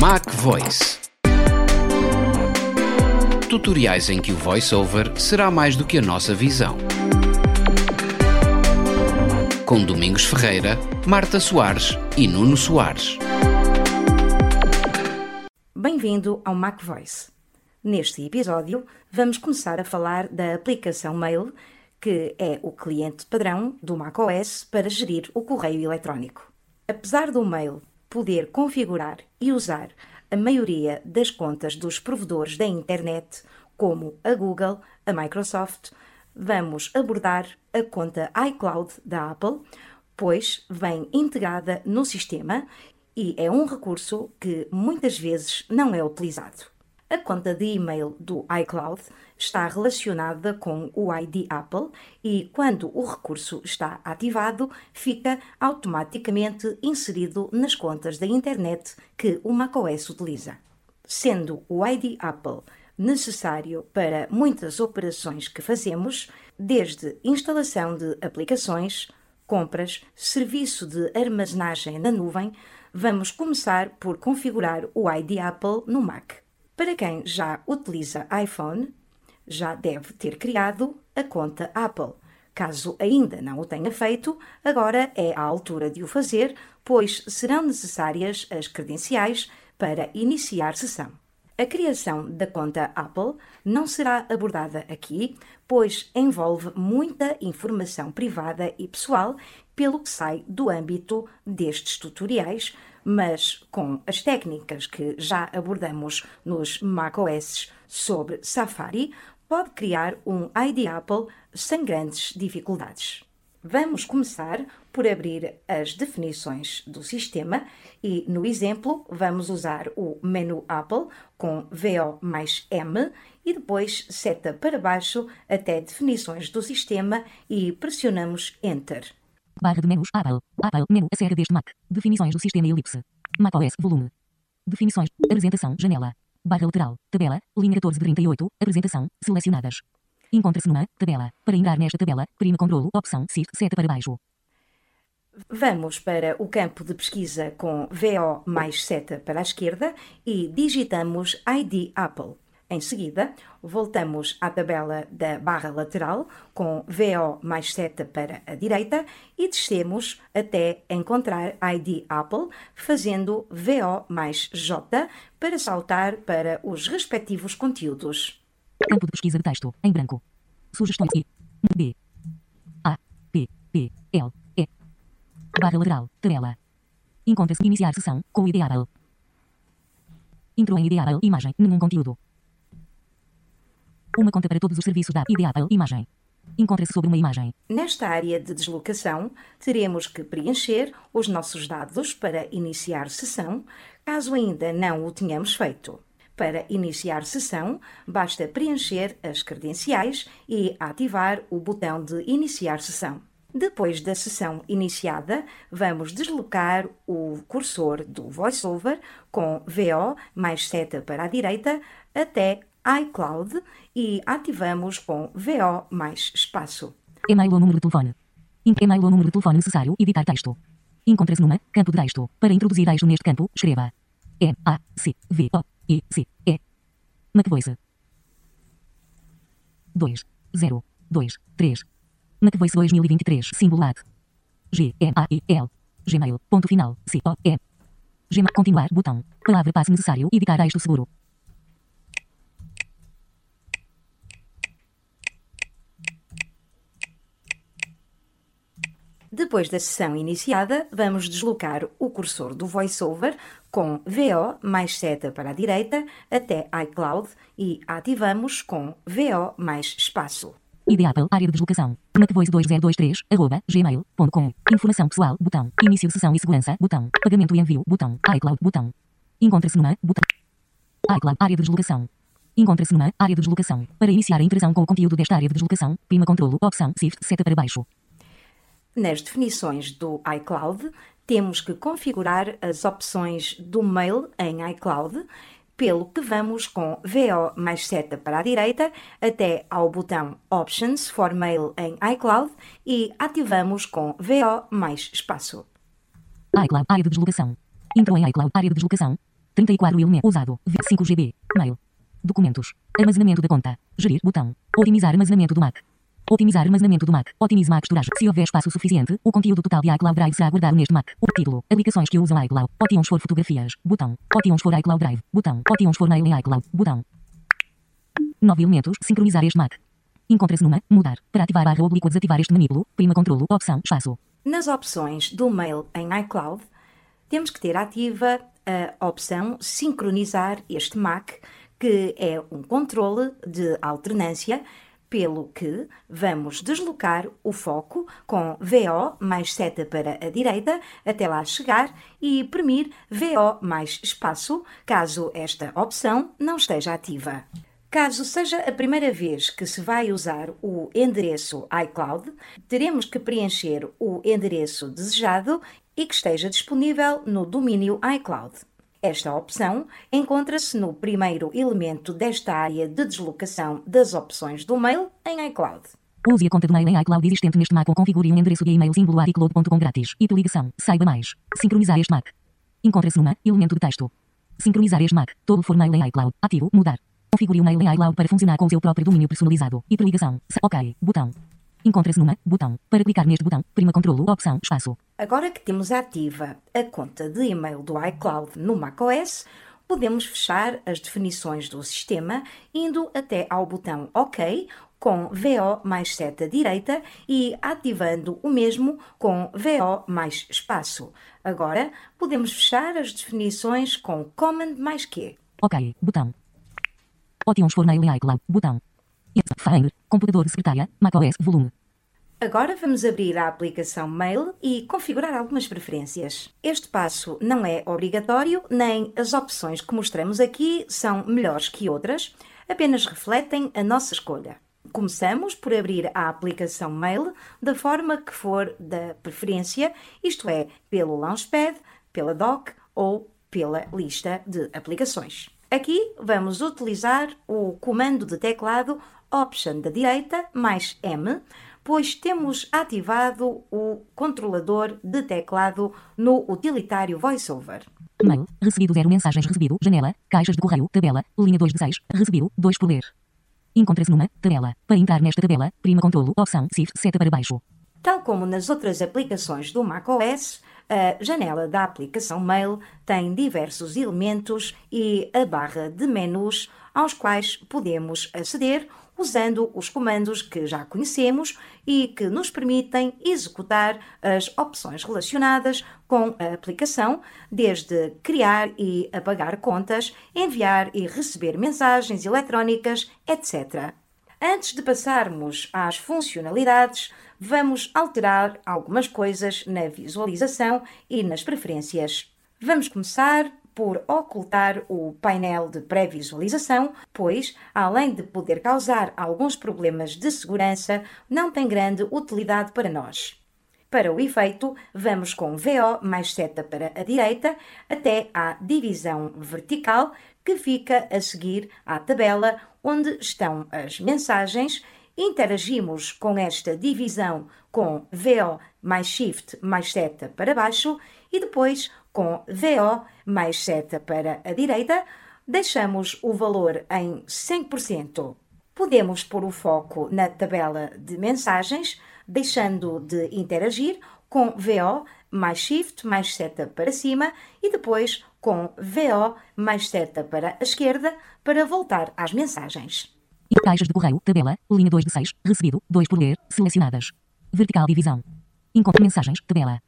Mac Voice. Tutoriais em que o voiceover será mais do que a nossa visão. Com Domingos Ferreira, Marta Soares e Nuno Soares. Bem-vindo ao Mac Voice. Neste episódio, vamos começar a falar da aplicação Mail, que é o cliente padrão do macOS para gerir o correio eletrónico. Apesar do Mail poder configurar e usar a maioria das contas dos provedores da internet, como a Google, a Microsoft, vamos abordar a conta iCloud da Apple, pois vem integrada no sistema e é um recurso que muitas vezes não é utilizado. A conta de e-mail do iCloud está relacionada com o ID Apple e, quando o recurso está ativado, fica automaticamente inserido nas contas da internet que o macOS utiliza. Sendo o ID Apple necessário para muitas operações que fazemos, desde instalação de aplicações, compras, serviço de armazenagem na nuvem, vamos começar por configurar o ID Apple no Mac. Para quem já utiliza iPhone, já deve ter criado a conta Apple. Caso ainda não o tenha feito, agora é a altura de o fazer, pois serão necessárias as credenciais para iniciar sessão. A criação da conta Apple não será abordada aqui, pois envolve muita informação privada e pessoal, pelo que sai do âmbito destes tutoriais, mas com as técnicas que já abordamos nos macOS sobre Safari, pode criar um ID Apple sem grandes dificuldades. Vamos começar por abrir as definições do sistema e, no exemplo, vamos usar o menu Apple com VO mais M e depois seta para baixo até definições do sistema e pressionamos Enter. Barra de menus Apple. Apple. Menu. A série deste Mac. Definições do sistema elipse. macOS. Volume. Definições. Apresentação. Janela. Barra lateral. Tabela. Linha 14 de 38. Apresentação. Selecionadas. Encontra-se numa tabela. Para entrar nesta tabela, prima controlo. Opção. Shift. Seta para baixo. Vamos para o campo de pesquisa com VO mais seta para a esquerda e digitamos ID Apple. Em seguida, voltamos à tabela da barra lateral com VO mais seta para a direita e descemos até encontrar ID Apple, fazendo VO mais J para saltar para os respectivos conteúdos. Campo de pesquisa de texto. Em branco. Sugestões I. B. A. P. P. L. E. Barra lateral. Tabela. Encontra-se iniciar sessão com o Apple. Intro em ID Apple. Imagem. Nenhum conteúdo. Uma conta para todos os serviços da ID Apple. Imagem. Encontra-se sobre uma imagem. Nesta área de deslocação, teremos que preencher os nossos dados para iniciar sessão, caso ainda não o tenhamos feito. Para iniciar sessão, basta preencher as credenciais e ativar o botão de iniciar sessão. Depois da sessão iniciada, vamos deslocar o cursor do VoiceOver com VO mais seta para a direita até iCloud e ativamos com VO mais espaço. E-mail ou número de telefone. E-mail ou número de telefone necessário. Editar texto. Encontra-se numa campo de texto. Para introduzir texto neste campo, escreva M A C V O I C E. MacVoice. 2 0 2 3. MacVoice 2023. Símbolo AD. G M A I L. Gmail. Ponto final. C O M. Gmail. Continuar. Botão. Palavra passe necessário. Editar texto seguro. Depois da sessão iniciada, vamos deslocar o cursor do VoiceOver com VO mais seta para a direita até iCloud e ativamos com VO mais espaço. ID Apple, área de deslocação. MacVoice 2023, arroba, gmail.com. Informação pessoal, botão. Início sessão e segurança, botão. Pagamento e envio, botão. iCloud, botão. Encontra-se numa, botão. iCloud, área de deslocação. Encontra-se numa área de deslocação. Para iniciar a interação com o conteúdo desta área de deslocação, prima controlo, opção, shift, seta para baixo. Nas definições do iCloud, temos que configurar as opções do mail em iCloud, pelo que vamos com VO mais seta para a direita até ao botão Options for Mail em iCloud e ativamos com VO mais espaço. iCloud, área de deslocação. Intro em iCloud, área de deslocação. 34 elementos. Usado. 5 GB. Mail. Documentos. Armazenamento da conta. Gerir. Botão. Otimizar armazenamento do Mac. Otimizar armazenamento do Mac. Otimize Mac Storage. Se houver espaço suficiente, o conteúdo total de iCloud Drive será guardado neste Mac. O título. Aplicações que usam iCloud. Options for fotografias. Botão. Options for iCloud Drive. Botão. Options for mail em iCloud. Botão. 9 elementos. Sincronizar este Mac. Encontra-se numa. Mudar. Para ativar barra oblíqua desativar este manípulo. Prima controlo. Opção. Espaço. Nas opções do mail em iCloud, temos que ter ativa a opção sincronizar este Mac, que é um controle de alternância pelo que vamos deslocar o foco com VO mais seta para a direita até lá chegar e premir VO mais espaço, caso esta opção não esteja ativa. Caso seja a primeira vez que se vai usar o endereço iCloud, teremos que preencher o endereço desejado e que esteja disponível no domínio iCloud. Esta opção encontra-se no primeiro elemento desta área de deslocação das opções do mail em iCloud. Use a conta de mail em iCloud existente neste Mac ou configure um endereço de e-mail símbolo iCloud.com grátis. E ligação. Saiba mais. Sincronizar este Mac. Encontra-se numa elemento de texto. Sincronizar este Mac. Todo for mail em iCloud. Ativo. Mudar. Configure o mail em iCloud para funcionar com o seu próprio domínio personalizado. E ligação. Ok. Botão. Encontra-se numa botão. Para clicar neste botão, prima controlo, opção, espaço. Agora que temos ativa a conta de e-mail do iCloud no macOS, podemos fechar as definições do sistema indo até ao botão OK com VO mais seta direita e ativando o mesmo com VO mais espaço. Agora podemos fechar as definições com Command mais Q. OK, botão. Options for mail iCloud, botão. Finder, computador secretária, macOS, volume. Agora vamos abrir a aplicação Mail e configurar algumas preferências. Este passo não é obrigatório, nem as opções que mostramos aqui são melhores que outras, apenas refletem a nossa escolha. Começamos por abrir a aplicação Mail da forma que for da preferência, isto é, pelo Launchpad, pela Dock ou pela lista de aplicações. Aqui vamos utilizar o comando de teclado Option da direita mais M, pois temos ativado o controlador de teclado no utilitário VoiceOver. Mail, recebido 0 mensagens recebido, janela, caixas de correio, tabela, linha 2 de 6, recebido, 2 por ler. Encontra-se numa tabela. Para entrar nesta tabela, prima controlo, opção, Shift, seta para baixo. Tal como nas outras aplicações do macOS, a janela da aplicação Mail tem diversos elementos e a barra de menus aos quais podemos aceder usando os comandos que já conhecemos e que nos permitem executar as opções relacionadas com a aplicação, desde criar e apagar contas, enviar e receber mensagens eletrónicas, etc. Antes de passarmos às funcionalidades, vamos alterar algumas coisas na visualização e nas preferências. Vamos começar por ocultar o painel de pré-visualização, pois, além de poder causar alguns problemas de segurança, não tem grande utilidade para nós. Para o efeito, vamos com VO mais seta para a direita até à divisão vertical que fica a seguir à tabela onde estão as mensagens. Interagimos com esta divisão com VO mais Shift mais seta para baixo e depois com VO mais seta para a direita, deixamos o valor em 100%. Podemos pôr o foco na tabela de mensagens, deixando de interagir com VO mais Shift mais seta para cima e depois com VO mais seta para a esquerda para voltar às mensagens. Caixas de correio, tabela, linha 2 de 6, recebido, 2 por ler, selecionadas. Vertical divisão. Encontre mensagens, tabela.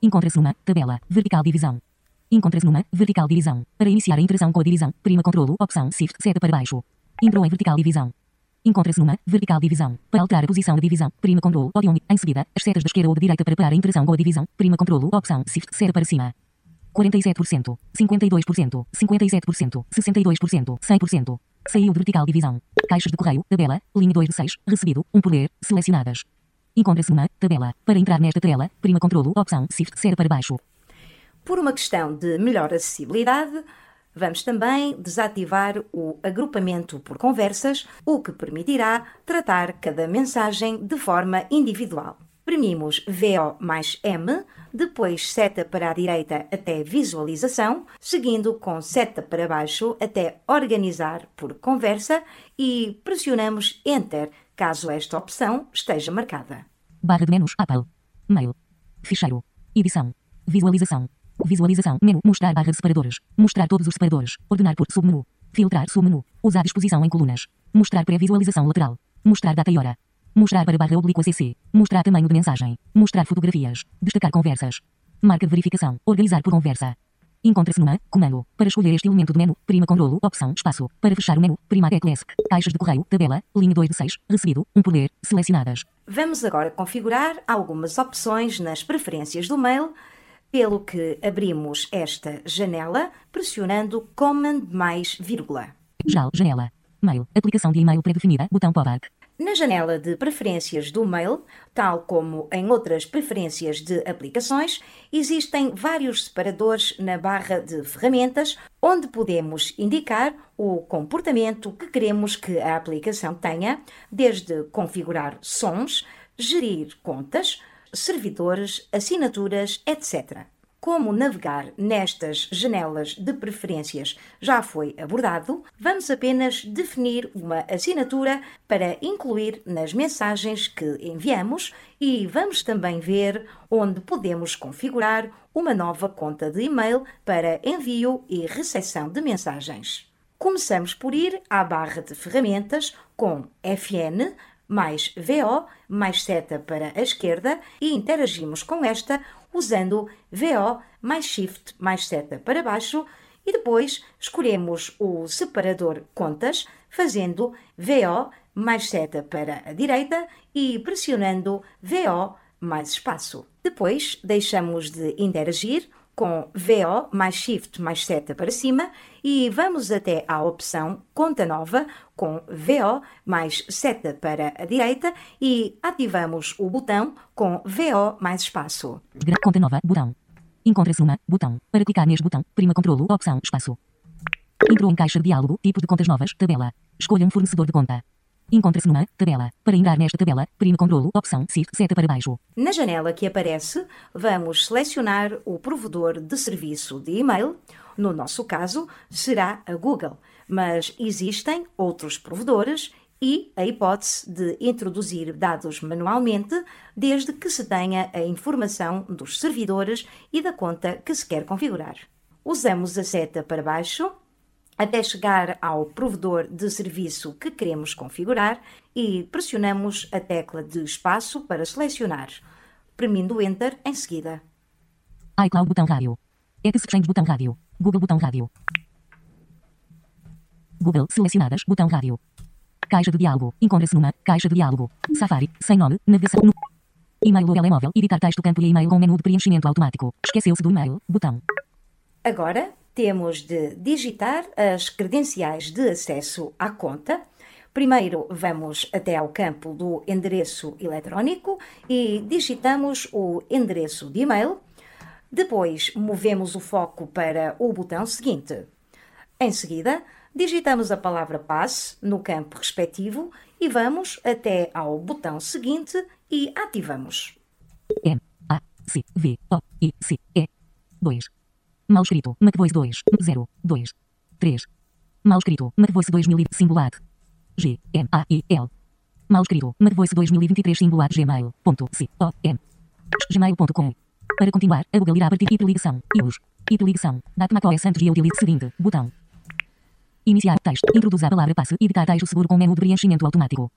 Encontra-se numa tabela vertical divisão. Encontra-se numa vertical divisão. Para iniciar a interação com a divisão, prima controlo, opção Shift seta para baixo. Entrou em vertical divisão. Encontra-se numa vertical divisão. Para alterar a posição da divisão, prima controlo, Odium. Em seguida, as setas da esquerda ou da direita para parar a interação com a divisão, prima controlo, opção Shift seta para cima. 47%, 52%, 57%, 62%, 100%. Saiu de vertical divisão. Caixas de correio, tabela, linha 2 de 6, recebido, 1 por ler, selecionadas. Encontra-se numa tabela. Para entrar nesta tela, prima controlo, opção Shift seta para baixo. Por uma questão de melhor acessibilidade, vamos também desativar o agrupamento por conversas, o que permitirá tratar cada mensagem de forma individual. Premimos VO mais M, depois seta para a direita até visualização, seguindo com seta para baixo até organizar por conversa e pressionamos Enter caso esta opção esteja marcada. Barra de menos. Apple. Mail. Ficheiro. Edição. Visualização. Visualização. Menu. Mostrar barra de separadores. Mostrar todos os separadores. Ordenar por submenu. Filtrar submenu. Usar disposição em colunas. Mostrar pré-visualização lateral. Mostrar data e hora. Mostrar para barra oblíqua CC. Mostrar tamanho de mensagem. Mostrar fotografias. Destacar conversas. Marca de verificação. Organizar por conversa. Encontra-se numa comando. Para escolher este elemento do menu, prima controlo, opção, espaço. Para fechar o menu, prima Classic. Caixas de correio, tabela, linha 2 de 6, recebido, 1 por ler, selecionadas. Vamos agora configurar algumas opções nas preferências do mail, pelo que abrimos esta janela pressionando Command mais vírgula. JAL, janela. Mail, aplicação de e-mail pré-definida, botão pop-up. Na janela de preferências do mail, tal como em outras preferências de aplicações, existem vários separadores na barra de ferramentas onde podemos indicar o comportamento que queremos que a aplicação tenha, desde configurar sons, gerir contas, servidores, assinaturas, etc. Como navegar nestas janelas de preferências já foi abordado, vamos apenas definir uma assinatura para incluir nas mensagens que enviamos e vamos também ver onde podemos configurar uma nova conta de e-mail para envio e recepção de mensagens. Começamos por ir à barra de ferramentas com FN mais VO mais seta para a esquerda e interagimos com esta usando VO mais Shift mais seta para baixo e depois escolhemos o separador contas fazendo VO mais seta para a direita e pressionando VO mais espaço. Depois deixamos de interagir com VO mais Shift mais seta para cima e vamos até à opção Conta Nova com VO mais seta para a direita e ativamos o botão com VO mais espaço. Conta Nova, botão. Encontra-se numa, botão. Para clicar neste botão, prima controlo, opção, espaço. Entrou em caixa de diálogo, tipo de contas novas, tabela. Escolha um fornecedor de conta. Encontra-se numa tabela. Para entrar nesta tabela, prima controlo, opção, SIF, seta para baixo. Na janela que aparece, vamos selecionar o provedor de serviço de e-mail. No nosso caso, será a Google, mas existem outros provedores e a hipótese de introduzir dados manualmente, desde que se tenha a informação dos servidores e da conta que se quer configurar. Usamos a seta para baixo até chegar ao provedor de serviço que queremos configurar e pressionamos a tecla de espaço para selecionar, premindo Enter em seguida. iCloud botão rádio. Exchange botão rádio. Google botão rádio. Google selecionadas botão rádio. Caixa de diálogo. Encontra-se numa caixa de diálogo. Safari, sem nome, navegação no e-mail do telemóvel, editar texto campo e e-mail com menu de preenchimento automático. Esqueceu-se do e-mail, botão. Agora temos de digitar as credenciais de acesso à conta. Primeiro vamos até ao campo do endereço eletrónico e digitamos o endereço de e-mail. Depois movemos o foco para o botão seguinte. Em seguida, digitamos a palavra passe no campo respectivo e vamos até ao botão seguinte e ativamos. M A C V O I C E 2 Mal escrito. MacVoice 2. 0. 2. 3. Mal escrito. MacVoice 2000 singular. G. M. A. I. L. Mal escrito. MacVoice 2023 singular gmail. Ponto. C. O. M. Gmail.com. Para continuar, a Google irá partir hiperligação. IUS. Hiperligação. Date macOS antes e utilize seguinte. Botão. Iniciar texto. Introduz a palavra passe. Editar texto seguro com menu de preenchimento automático.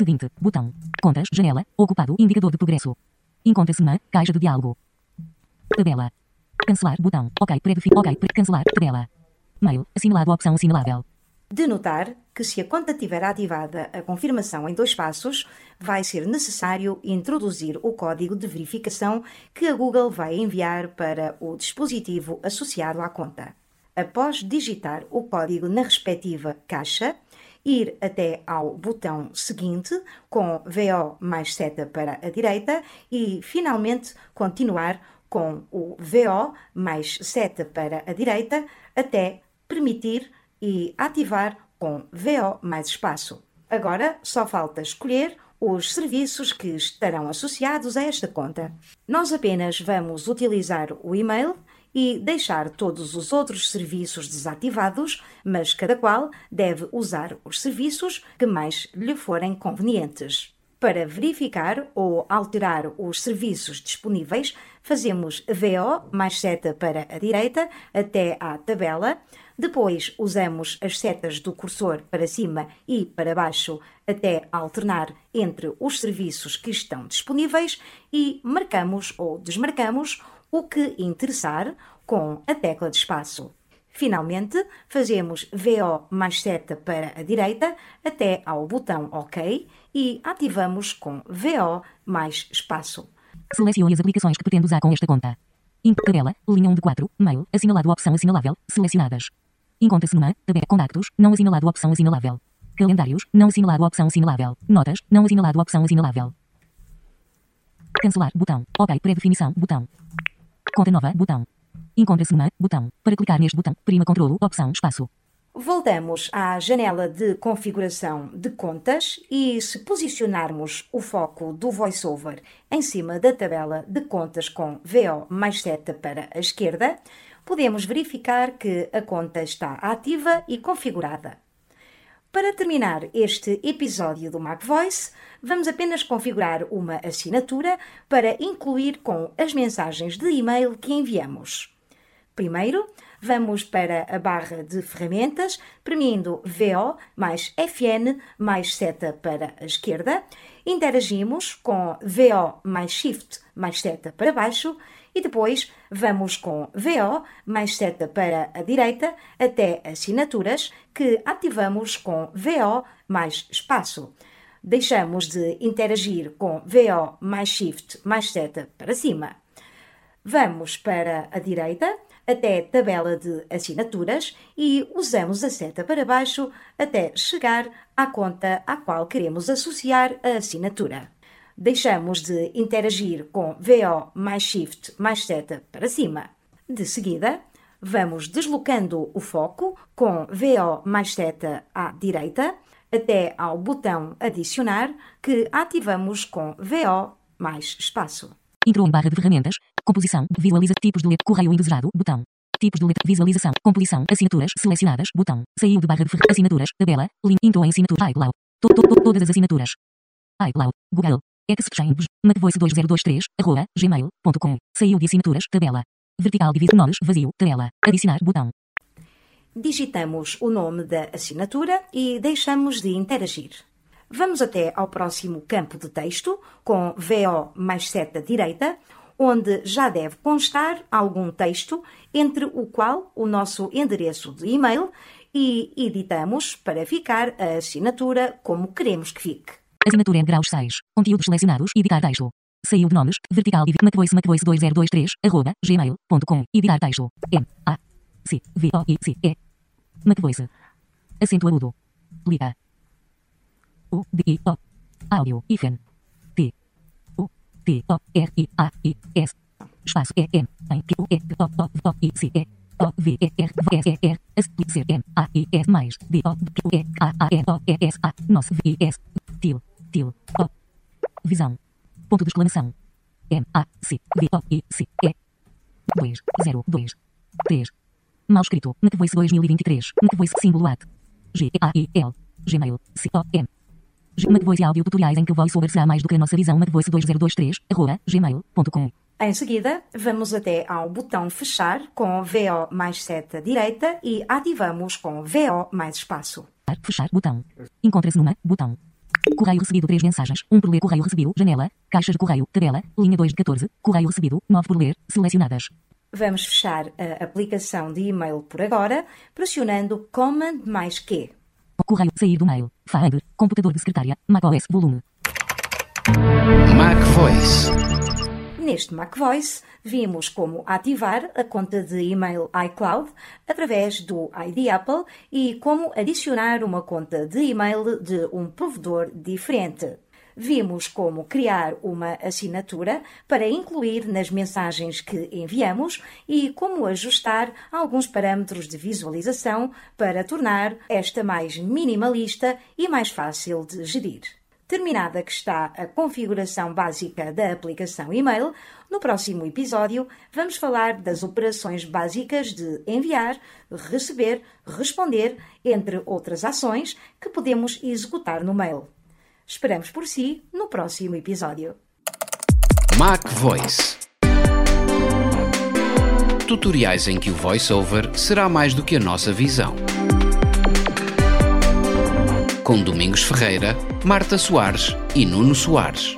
Seguinte, botão. Contas, janela, ocupado, indicador de progresso. Encontra-se na caixa de diálogo. Tabela. Cancelar, botão. Ok, pré-definido. Ok, pré cancelar, tabela. Mail, assinalado, opção assinalável. De notar que se a conta tiver ativada a confirmação em dois passos, vai ser necessário introduzir o código de verificação que a Google vai enviar para o dispositivo associado à conta. Após digitar o código na respectiva caixa, ir até ao botão seguinte com VO mais seta para a direita e finalmente continuar com o VO mais seta para a direita até permitir e ativar com VO mais espaço. Agora só falta escolher os serviços que estarão associados a esta conta. Nós apenas vamos utilizar o e-mail e deixar todos os outros serviços desativados, mas cada qual deve usar os serviços que mais lhe forem convenientes. Para verificar ou alterar os serviços disponíveis, fazemos VO mais seta para a direita até à tabela. Depois usamos as setas do cursor para cima e para baixo até alternar entre os serviços que estão disponíveis e marcamos ou desmarcamos o que interessar com a tecla de espaço. Finalmente, fazemos VO mais seta para a direita até ao botão OK e ativamos com VO mais espaço. Selecione as aplicações que pretende usar com esta conta. Input tabela, linha 1 de 4, mail, assinalado opção assinalável, selecionadas. Encontra-se numa tabela contactos, não assinalado opção assinalável. Calendários, não assinalado opção assinalável. Notas, não assinalado opção assinalável. Cancelar, botão. OK, pré-definição, botão. Conta nova, botão. Encontra-se numa botão. Para clicar neste botão, prima controlo, opção, espaço. Voltamos à janela de configuração de contas e se posicionarmos o foco do VoiceOver em cima da tabela de contas com VO mais seta para a esquerda, podemos verificar que a conta está ativa e configurada. Para terminar este episódio do MacVoice, vamos apenas configurar uma assinatura para incluir com as mensagens de e-mail que enviamos. Primeiro, vamos para a barra de ferramentas, premindo VO mais FN mais seta para a esquerda, interagimos com VO mais Shift mais seta para baixo e depois vamos com VO mais seta para a direita até assinaturas que ativamos com VO mais espaço. Deixamos de interagir com VO mais Shift mais seta para cima. Vamos para a direita até tabela de assinaturas e usamos a seta para baixo até chegar à conta à qual queremos associar a assinatura. Deixamos de interagir com VO mais Shift mais seta para cima. De seguida, vamos deslocando o foco com VO mais seta à direita até ao botão Adicionar que ativamos com VO mais espaço. Entrou em barra de ferramentas, composição, visualiza tipos de letra, correio indesejado, botão. Tipos de letra, visualização, composição, assinaturas, selecionadas, botão. Saiu de barra de ferramentas, assinaturas, tabela, link, entrou em assinatura, iCloud. To, to, to, todas as assinaturas. iCloud, Google, Exchange, macvoice2023, arroba, gmail.com. Saiu de assinaturas, tabela. Vertical divisão nomes, vazio, tabela. Adicionar, botão. Digitamos o nome da assinatura e deixamos de interagir. Vamos até ao próximo campo de texto, com VO mais seta direita, onde já deve constar algum texto, entre o qual o nosso endereço de e-mail e editamos para ficar a assinatura como queremos que fique. Assinatura em graus 6. Conteúdos selecionados, editar texto. Saiu de nomes, vertical div, macvoice, macvoice2023, arroba, gmail.com. Editar texto. M, A, C, V, O, I, C, E. Macvoice. Acento agudo. Liga. U, D, I, O. Áudio, hífen. T. U, T, O, R, I, A, I, S. Espaço E, M, em, Q, E, O, O, O, I, C, E. O, V, E, R, V, S, E, R, S, C, M, A, I, S, mais, D, O, Q, E, A, A, N, O, E, S, A, nosso, V, I, S, til, til, O. Visão. Ponto de exclamação. M, A, C, V, O, I, C, E. 2, 0, 2, 3. Mal escrito. Macvoice 2023. Macvoice símbolo at. G, A, I, L. Gmail. C, O, M. Macvoice áudio tutoriais em que o voiceover será mais do que a nossa visão. Macvoice 2023, arroba, gmail.com. Em seguida, vamos até ao botão Fechar com VO mais seta direita e ativamos com VO mais espaço. Fechar, botão. Encontra-se numa, botão. Correio recebido 3 mensagens. 1 por ler, correio recebido, janela, caixa de correio, tabela, linha 2 de 14, correio recebido, 9 por ler, selecionadas. Vamos fechar a aplicação de e-mail por agora, pressionando Command mais Q. Correio, sair do mail, Finder, computador de secretária, macOS, volume. Mac Voice. Neste MacVoice, vimos como ativar a conta de e-mail iCloud através do ID Apple e como adicionar uma conta de e-mail de um provedor diferente. Vimos como criar uma assinatura para incluir nas mensagens que enviamos e como ajustar alguns parâmetros de visualização para tornar esta mais minimalista e mais fácil de gerir. Terminada que está a configuração básica da aplicação e-mail, no próximo episódio vamos falar das operações básicas de enviar, receber, responder, entre outras ações que podemos executar no mail. Esperamos por si no próximo episódio. Mac Voice Tutoriais em que o voiceover será mais do que a nossa visão. Com Domingos Ferreira, Marta Soares e Nuno Soares.